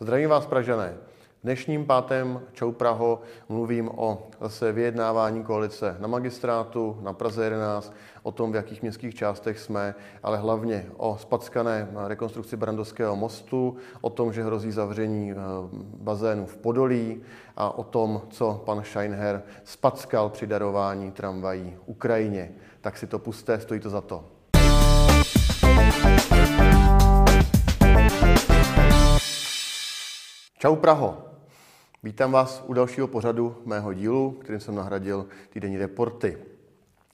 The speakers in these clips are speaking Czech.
Zdravím vás, Pražané. Dnešním pátém Čau Praho mluvím o zase vyjednávání koalice na magistrátu, na Praze 11, o tom, v jakých městských částech jsme, ale hlavně o spackané rekonstrukci Brandovského mostu, o tom, že hrozí zavření eh, bazénu v Podolí a o tom, co pan Scheinher spackal při darování tramvají Ukrajině. Tak si to puste, stojí to za to. Čau Praho. Vítám vás u dalšího pořadu mého dílu, kterým jsem nahradil týdenní reporty.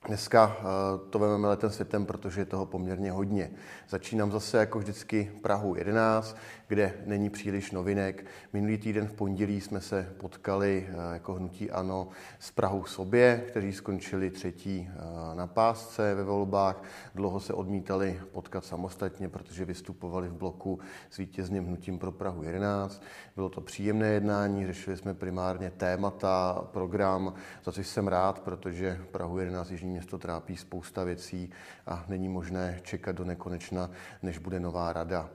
Dneska eh, to vezmeme letem světem, protože je toho poměrně hodně. Začínám zase jako vždycky Prahu 11, kde není příliš novinek. Minulý týden v pondělí jsme se potkali eh, jako hnutí ANO s Prahou sobě, kteří skončili třetí eh, na pásce ve volbách. Dlouho se odmítali potkat samostatně, protože vystupovali v bloku s vítězným hnutím pro Prahu 11. Bylo to příjemné jednání, řešili jsme primárně témata, program, za což jsem rád, protože Prahu 11 Jižní město trápí spousta věcí a není možné čekat do nekonečna, než bude nová rada.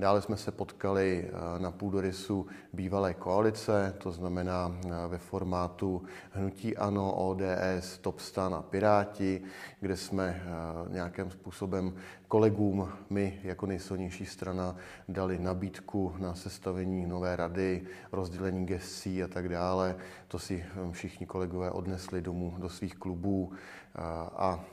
Dále jsme se potkali eh, na půdorysu bývalé koalice, to znamená eh, ve formátu Hnutí Ano, ODS, Topstan a Piráti, kde jsme eh, nějakým způsobem kolegům, my jako nejsilnější strana, dali nabídku na sestavení nové rady, rozdělení gescí a tak dále. To si všichni kolegové odnesli domů do svých klubů a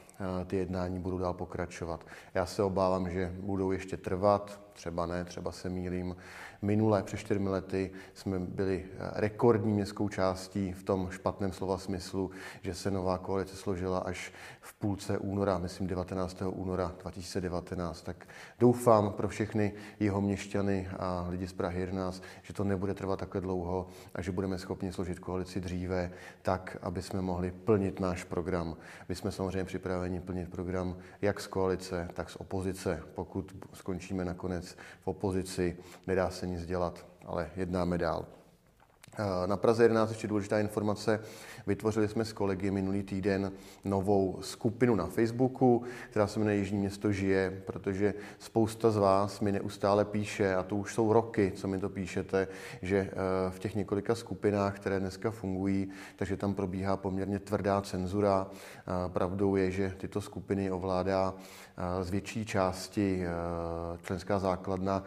ty jednání budou dál pokračovat. Já se obávám, že budou ještě trvat, třeba ne, třeba se mýlím. Minulé, před čtyřmi lety, jsme byli rekordní městskou částí v tom špatném slova smyslu, že se nová koalice složila až v půlce února, myslím 19. února 2019. Tak doufám pro všechny jeho měšťany a lidi z Prahy 11, že to nebude trvat takhle dlouho a že budeme schopni složit koalici dříve, tak, aby jsme mohli plnit náš program. My jsme samozřejmě připraveni plnit program jak z koalice, tak z opozice. Pokud skončíme nakonec v opozici, nedá se nic dělat, ale jednáme dál. Na Praze 11 ještě důležitá informace. Vytvořili jsme s kolegy minulý týden novou skupinu na Facebooku, která se jmenuje Jižní město žije, protože spousta z vás mi neustále píše, a to už jsou roky, co mi to píšete, že eh, v těch několika skupinách, které dneska fungují, takže tam probíhá poměrně tvrdá cenzura. Pravdou je, že tyto skupiny ovládá eh, z větší části eh, členská základna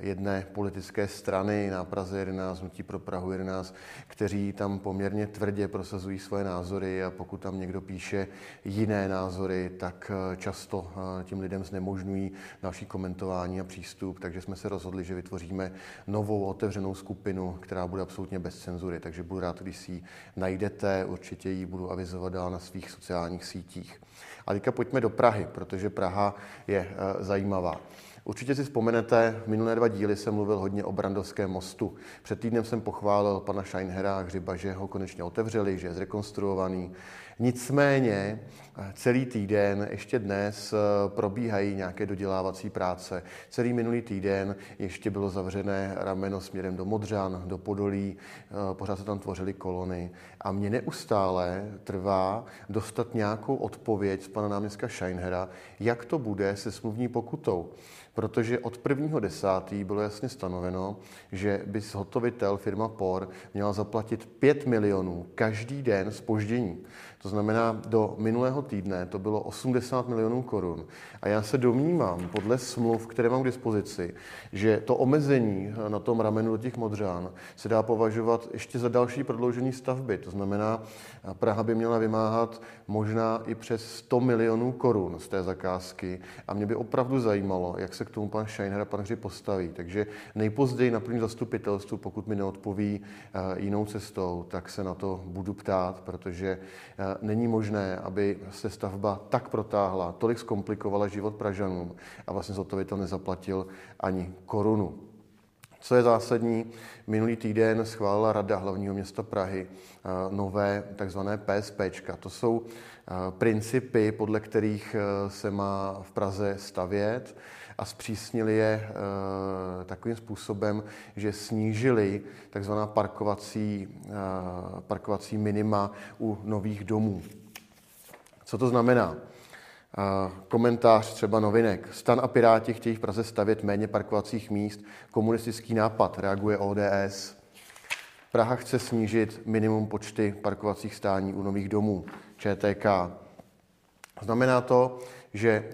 jedné politické strany na Praze 11, Hnutí pro Prahu 11, kteří tam poměrně tvrdě prosazují svoje názory a pokud tam někdo píše jiné názory, tak eh, často eh, tím lidem znemožňují další komentování a přístup, takže jsme se rozhodli, že vytvoříme novou otevřenou skupinu, která bude absolutně bez cenzury, takže budu rád, když si ji najdete, určitě ji budu avizovat dál na svých sociálních sítích. A teďka pojďme do Prahy, protože Praha je eh, zajímavá. Určitě si vzpomenete, v minulé dva díly jsem mluvil hodně o Brandovském mostu. Před týdnem jsem pochválil pana Scheinhera a Hřiba, že ho konečně otevřeli, že je zrekonstruovaný. Nicméně celý týden, ještě dnes, eh, probíhají nějaké dodělávací práce. Celý minulý týden ještě bylo zavřené rameno směrem do Modřan, do Podolí, eh, pořád se tam tvořily kolony. A mě neustále trvá dostat nějakou odpověď z pana náměstka Scheinhera, jak to bude se smluvní pokutou protože od 1.10. bylo jasně stanoveno, že by zhotovitel firma POR měla zaplatit 5 milionů každý den spoždění. To znamená, do minulého týdne to bylo 80 milionů korun. A já se domnívám, podle smluv, které mám k dispozici, že to omezení na tom ramenu do těch modřán se dá považovat ještě za další prodloužení stavby. To znamená, Praha by měla vymáhat možná i přes 100 milionů korun z té zakázky. A mě by opravdu zajímalo, jak se k tomu pan Scheiner a pan Hři postaví. Takže nejpozději na prvním zastupitelstvu, pokud mi neodpoví eh, jinou cestou, tak se na to budu ptát, protože eh, není možné, aby se stavba tak protáhla, tolik zkomplikovala život Pražanům a vlastně zhotovitel nezaplatil ani korunu. Co je zásadní, minulý týden schválila Rada hlavního města Prahy eh, nové takzvané PSP. To jsou principy, podle kterých se má v Praze stavět a zpřísnili je takovým způsobem, že snížili takzvaná parkovací, parkovací minima u nových domů. Co to znamená? Komentář třeba novinek. Stan a Piráti chtějí v Praze stavět méně parkovacích míst. Komunistický nápad reaguje ODS. Praha chce snížit minimum počty parkovacích stání u nových domů. ČTK. Znamená to, že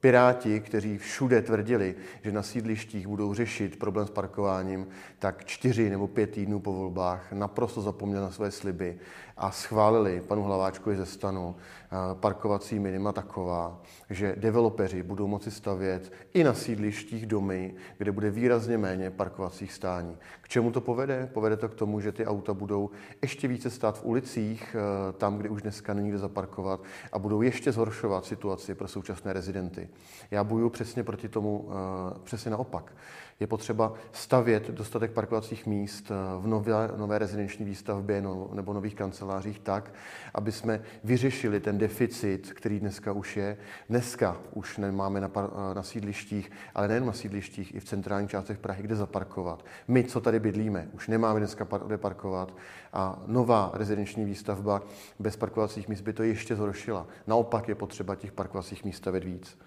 Piráti, kteří všude tvrdili, že na sídlištích budou řešit problém s parkováním, tak čtyři nebo pět týdnů po volbách naprosto zapomněli na své sliby a schválili panu Hlaváčkovi ze stanu eh, parkovací minima taková, že developeři budou moci stavět i na sídlištích domy, kde bude výrazně méně parkovacích stání. K čemu to povede? Povede to k tomu, že ty auta budou ještě více stát v ulicích, eh, tam, kde už dneska není kde zaparkovat a budou ještě zhoršovat situaci pro současné rezidenty. Já bojuju přesně proti tomu, eh, přesně naopak. Je potřeba stavět dostatek parkovacích míst v nové, nové rezidenční výstavbě no, nebo nových kancelářích tak, aby jsme vyřešili ten deficit, který dneska už je. Dneska už nemáme na, na sídlištích, ale nejen na sídlištích, i v centrálních částech Prahy, kde zaparkovat. My, co tady bydlíme, už nemáme dneska kde parkovat a nová rezidenční výstavba bez parkovacích míst by to ještě zhoršila. Naopak je potřeba těch parkovacích míst stavět víc.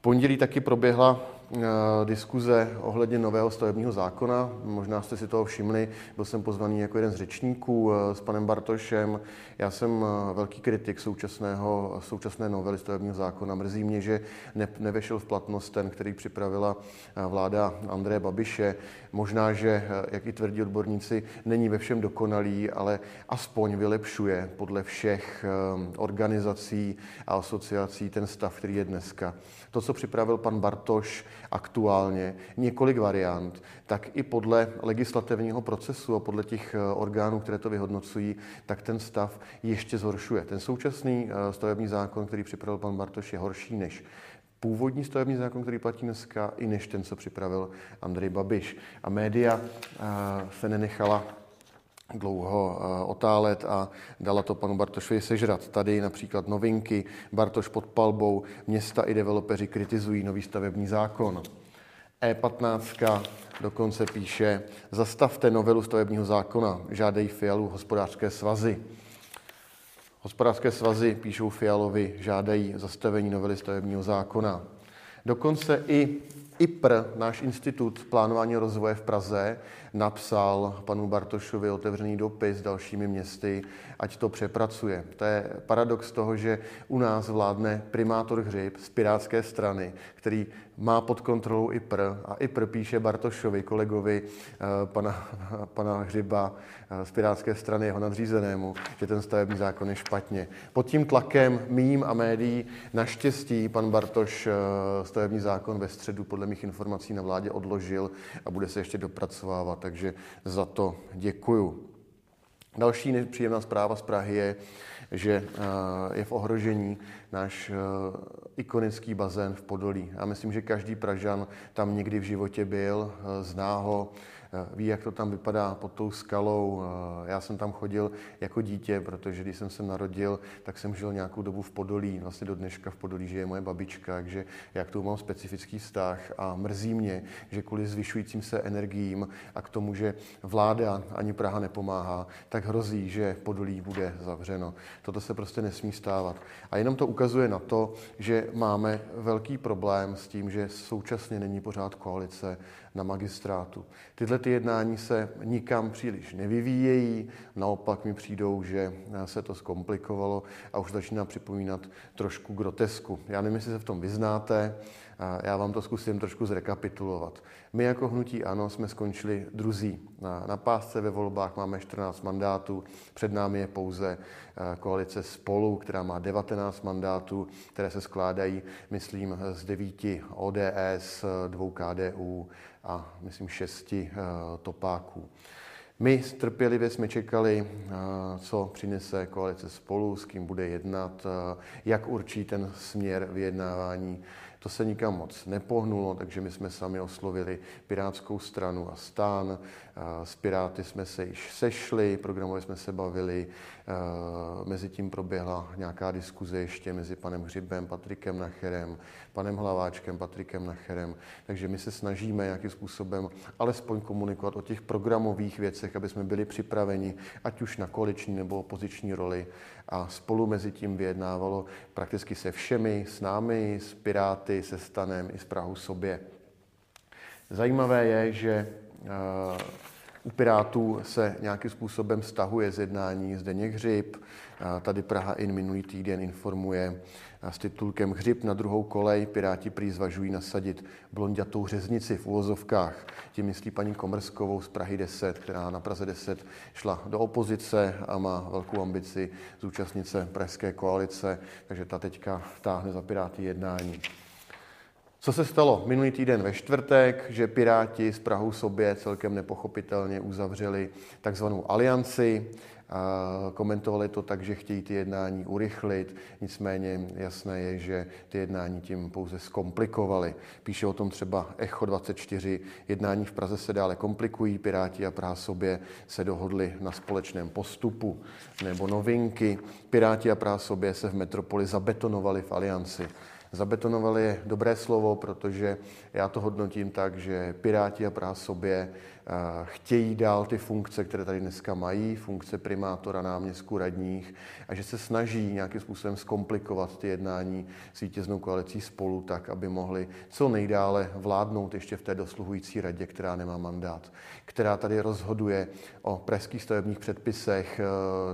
Pondělí taky proběhla diskuze ohledně nového stavebního zákona. Možná jste si toho všimli, byl jsem pozvaný jako jeden z řečníků eh, s panem Bartošem. Já jsem eh, velký kritik současného, současné novely stavebního zákona. Mrzí mě, že ne, nevešel v platnost ten, který připravila vláda Andreje Babiše. Možná, že, jak i tvrdí odborníci, není ve všem dokonalý, ale aspoň vylepšuje podle všech organizací a asociací ten stav, který je dneska. To, co připravil pan Bartoš aktuálně, několik variant, tak i podle legislativního procesu a podle těch eh, orgánů, které to vyhodnocují, tak ten stav ještě zhoršuje. Ten současný eh, stavební zákon, který připravil pan Bartoš, je horší než původní stavební zákon, který platí dneska, i než ten, co připravil Andrej Babiš. A média eh, se nenechala dlouho eh, otálet a dala to panu Bartošovi sežrat. Tady například novinky, Bartoš pod palbou, města i developeři kritizují nový stavební zákon. E15 dokonce píše, zastavte novelu stavebního zákona, žádají Fialu hospodářské svazy. Hospodářské svazy píšou Fialovi, žádají zastavení novely stavebního zákona. Dokonce i IPR, náš institut plánování rozvoje v Praze, napsal panu Bartošovi otevřený dopis s dalšími městy, ať to přepracuje. To je paradox toho, že u nás vládne primátor Hřib z Pirátské strany, který má pod kontrolou IPR a IPR píše Bartošovi, kolegovi eh, pana, pana Hřiba eh, z Pirátské strany, jeho nadřízenému, že ten stavební zákon je špatně. Pod tím tlakem mým a médií naštěstí pan Bartoš eh, stavební zákon ve středu podle mých informací na vládě odložil a bude se ještě dopracovávat takže za to děkuju. Další nepříjemná zpráva z Prahy je, že eh, je v ohrožení náš eh, ikonický bazén v Podolí. Já myslím, že každý Pražan tam někdy v životě byl, eh, zná ho, Eh, ví, jak to tam vypadá pod tou skalou. Já jsem tam chodil jako dítě, protože když jsem se narodil, tak jsem žil nějakou dobu v Podolí. Vlastně do dneška v Podolí žije moje babička, takže já k tomu mám specifický vztah a mrzí mě, že kvůli zvyšujícím se energiím a k tomu, že vláda ani Praha nepomáhá, tak hrozí, že Podolí bude zavřeno. Toto se prostě nesmí stávat. A jenom to ukazuje na to, že máme velký problém s tím, že současně není pořád koalice na magistrátu. Tyhle ty jednání se nikam příliš nevyvíjejí, naopak mi přijdou, že se to zkomplikovalo a už začíná připomínat trošku grotesku. Já nevím, jestli se v tom vyznáte, já vám to zkusím trošku zrekapitulovat. My jako hnutí ANO jsme skončili druzí. Na, na pásce ve volbách máme 14 mandátů, před námi je pouze eh, koalice Spolu, která má 19 mandátů, které se skládají, myslím, z devíti ODS, dvou KDU a myslím šesti eh, topáků. My trpělivě jsme čekali, eh, co přinese koalice spolu, s kým bude jednat, jak určí ten směr vyjednávání to se nikam moc nepohnulo, takže my jsme sami oslovili Pirátskou stranu a stán. S Piráty jsme se již sešli, programově jsme se bavili, Mezitím proběhla nějaká diskuze ještě mezi panem Hřibem, Patrikem Nacherem, panem Hlaváčkem, Patrikem Nacherem. Takže my se snažíme nějakým způsobem alespoň komunikovat o těch programových věcech, aby jsme byli připraveni, ať už na koaliční nebo opoziční roli. A spolu mezi tím vyjednávalo prakticky se všemi, s námi, s Piráty, se Stanem i s Prahou sobě. Zajímavé je, že eh, u Pirátů se nějakým způsobem stahuje z jednání Zdeněk Hřib. Tady Praha in minulý týden informuje s titulkem Hřib na druhou kolej. Piráti prý zvažují nasadit blondiatou řeznici v úvozovkách. Tím myslí paní Komrskovou z Prahy 10, která na Praze 10 šla do opozice a má velkou ambici zúčastnit se pražské koalice, takže ta teďka táhne za Piráty jednání. Co se stalo minulý týden ve čtvrtek, že Piráti s Prahou sobě celkem nepochopitelně uzavřeli takzvanou alianci, komentovali to tak, že chtějí ty jednání urychlit, nicméně jasné je, že ty jednání tím pouze zkomplikovali. Píše o tom třeba Echo 24, jednání v Praze se dále komplikují, Piráti a Praha sobě se dohodli na společném postupu. Nebo novinky, Piráti a Praha sobě se v metropoli zabetonovali v alianci. Zabetonovali je dobré slovo, protože já to hodnotím tak, že Piráti a Praha sobě chtějí dál ty funkce, které tady dneska mají, funkce primátora, náměstků, radních, a že se snaží nějakým způsobem zkomplikovat ty jednání s vítěznou koalicí spolu tak, aby mohli co nejdále vládnout ještě v té dosluhující radě, která nemá mandát, která tady rozhoduje o pražských stavebních předpisech, eh,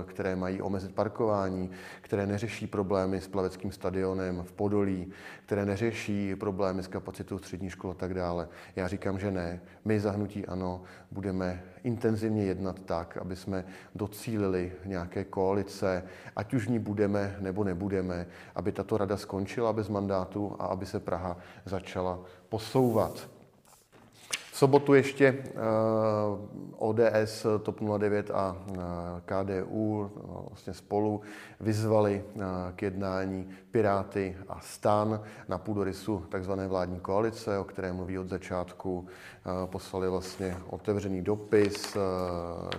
které mají omezit parkování, které neřeší problémy s plaveckým stadionem v Podolí, které neřeší problémy s kapacitou střední škol a tak dále. Já říkám, že ne. My zahnutí ano, budeme intenzivně jednat tak, aby jsme docílili nějaké koalice, ať už ní budeme nebo nebudeme, aby tato rada skončila bez mandátu a aby se Praha začala posouvat sobotu ještě eh, ODS, TOP 09 a eh, KDU no, vlastně spolu vyzvali eh, k jednání Piráty a Stan na půdorysu tzv. vládní koalice, o které mluví od začátku. Poslali vlastně otevřený dopis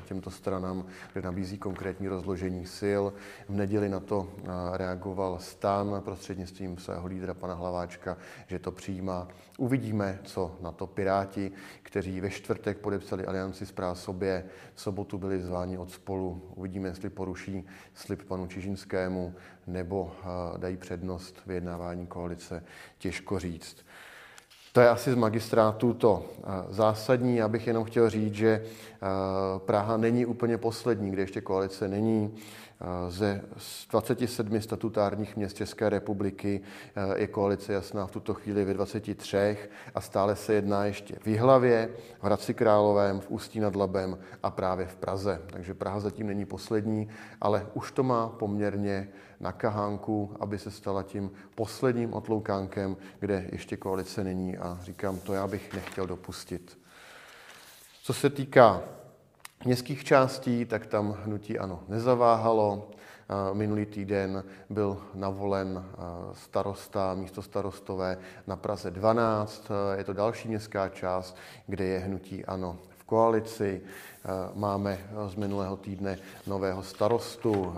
těmto stranám, kde nabízí konkrétní rozložení sil. V neděli na to reagoval Stan prostřednictvím svého lídra pana Hlaváčka, že to přijímá. Uvidíme, co na to Piráti kteří ve čtvrtek podepsali alianci s sobě, v sobotu byli zváni od spolu. Uvidíme, jestli poruší slib panu Čižinskému nebo eh, dají přednost vyjednávání koalice. Těžko říct. To je asi z magistrátu to eh, zásadní. Já bych jenom chtěl říct, že eh, Praha není úplně poslední, kde ještě koalice není. Eh, ze 27 statutárních měst České republiky je koalice jasná v tuto chvíli ve 23 a stále se jedná ještě v Jihlavě, v Hradci Královém, v Ústí nad Labem a právě v Praze. Takže Praha zatím není poslední, ale už to má poměrně na kahánku, aby se stala tím posledním otloukánkem, kde ještě koalice není a říkám, to já bych nechtěl dopustit. Co se týká městských částí, tak tam hnutí ano nezaváhalo. Minulý týden byl navolen starosta, místo starostové na Praze 12. Je to další městská část, kde je hnutí ano koalici. Eh, máme z minulého týdne nového starostu,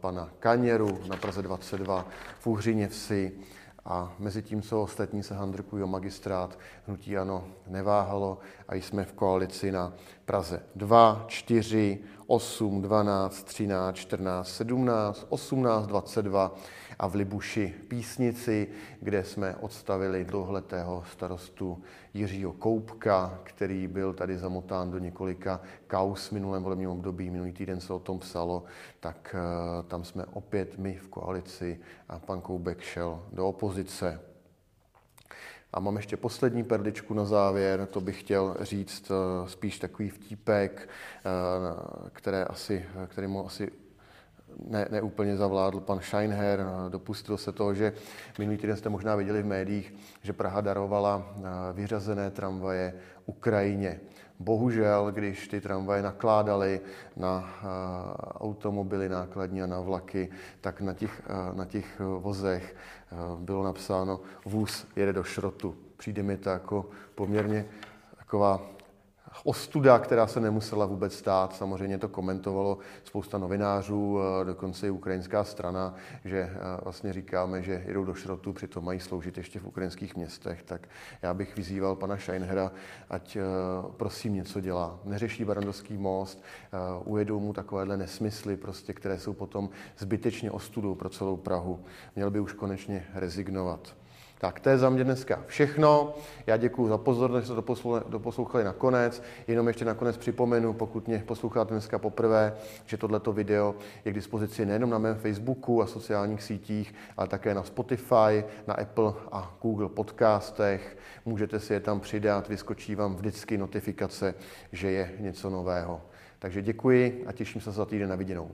pana Kaněru na Praze 22 v Uhřiněvsi. A mezi tím, co ostatní se handrkují o magistrát, hnutí ano neváhalo a jsme v koalici na Praze 2, 4, 8, 12, 13, 14, 17, 18, 22 a v Libuši Písnici, kde jsme odstavili dlouhletého starostu Jiřího Koupka, který byl tady zamotán do několika kaus v minulém volebním období. Minulý týden se o tom psalo, tak eh, tam jsme opět my v koalici a pan Koubek šel do opozice. A mám ještě poslední perličku na závěr, to bych chtěl říct eh, spíš takový vtípek, eh, které asi, který mu asi ne, neúplně zavládl pan Scheinher. Dopustil se toho, že minulý týden jste možná viděli v médiích, že Praha darovala eh, vyřazené tramvaje Ukrajině. Bohužel, když ty tramvaje nakládaly na uh, automobily nákladní a na vlaky, tak na těch, uh, na těch vozech uh, bylo napsáno vůz jede do šrotu. Přijde mi to jako poměrně taková ostuda, která se nemusela vůbec stát. Samozřejmě to komentovalo spousta novinářů, eh, dokonce i ukrajinská strana, že eh, vlastně říkáme, že jedou do šrotu, přitom mají sloužit ještě v ukrajinských městech. Tak já bych vyzýval pana Scheinhera, ať eh, prosím něco dělá. Neřeší Barandovský most, ujedou mu takovéhle nesmysly, prostě, které jsou potom zbytečně ostudou pro celou Prahu. Měl by už konečně rezignovat. Tak to je za mě dneska všechno. Já děkuji za pozornost, že jste to doposlouchali nakonec. Jenom ještě nakonec připomenu, pokud mě posloucháte dneska poprvé, že tohleto video je k dispozici nejenom na mém Facebooku a sociálních sítích, ale také na Spotify, na Apple a Google podcastech. Můžete si je tam přidat, vyskočí vám vždycky notifikace, že je něco nového. Takže děkuji a těším se za týden na viděnou.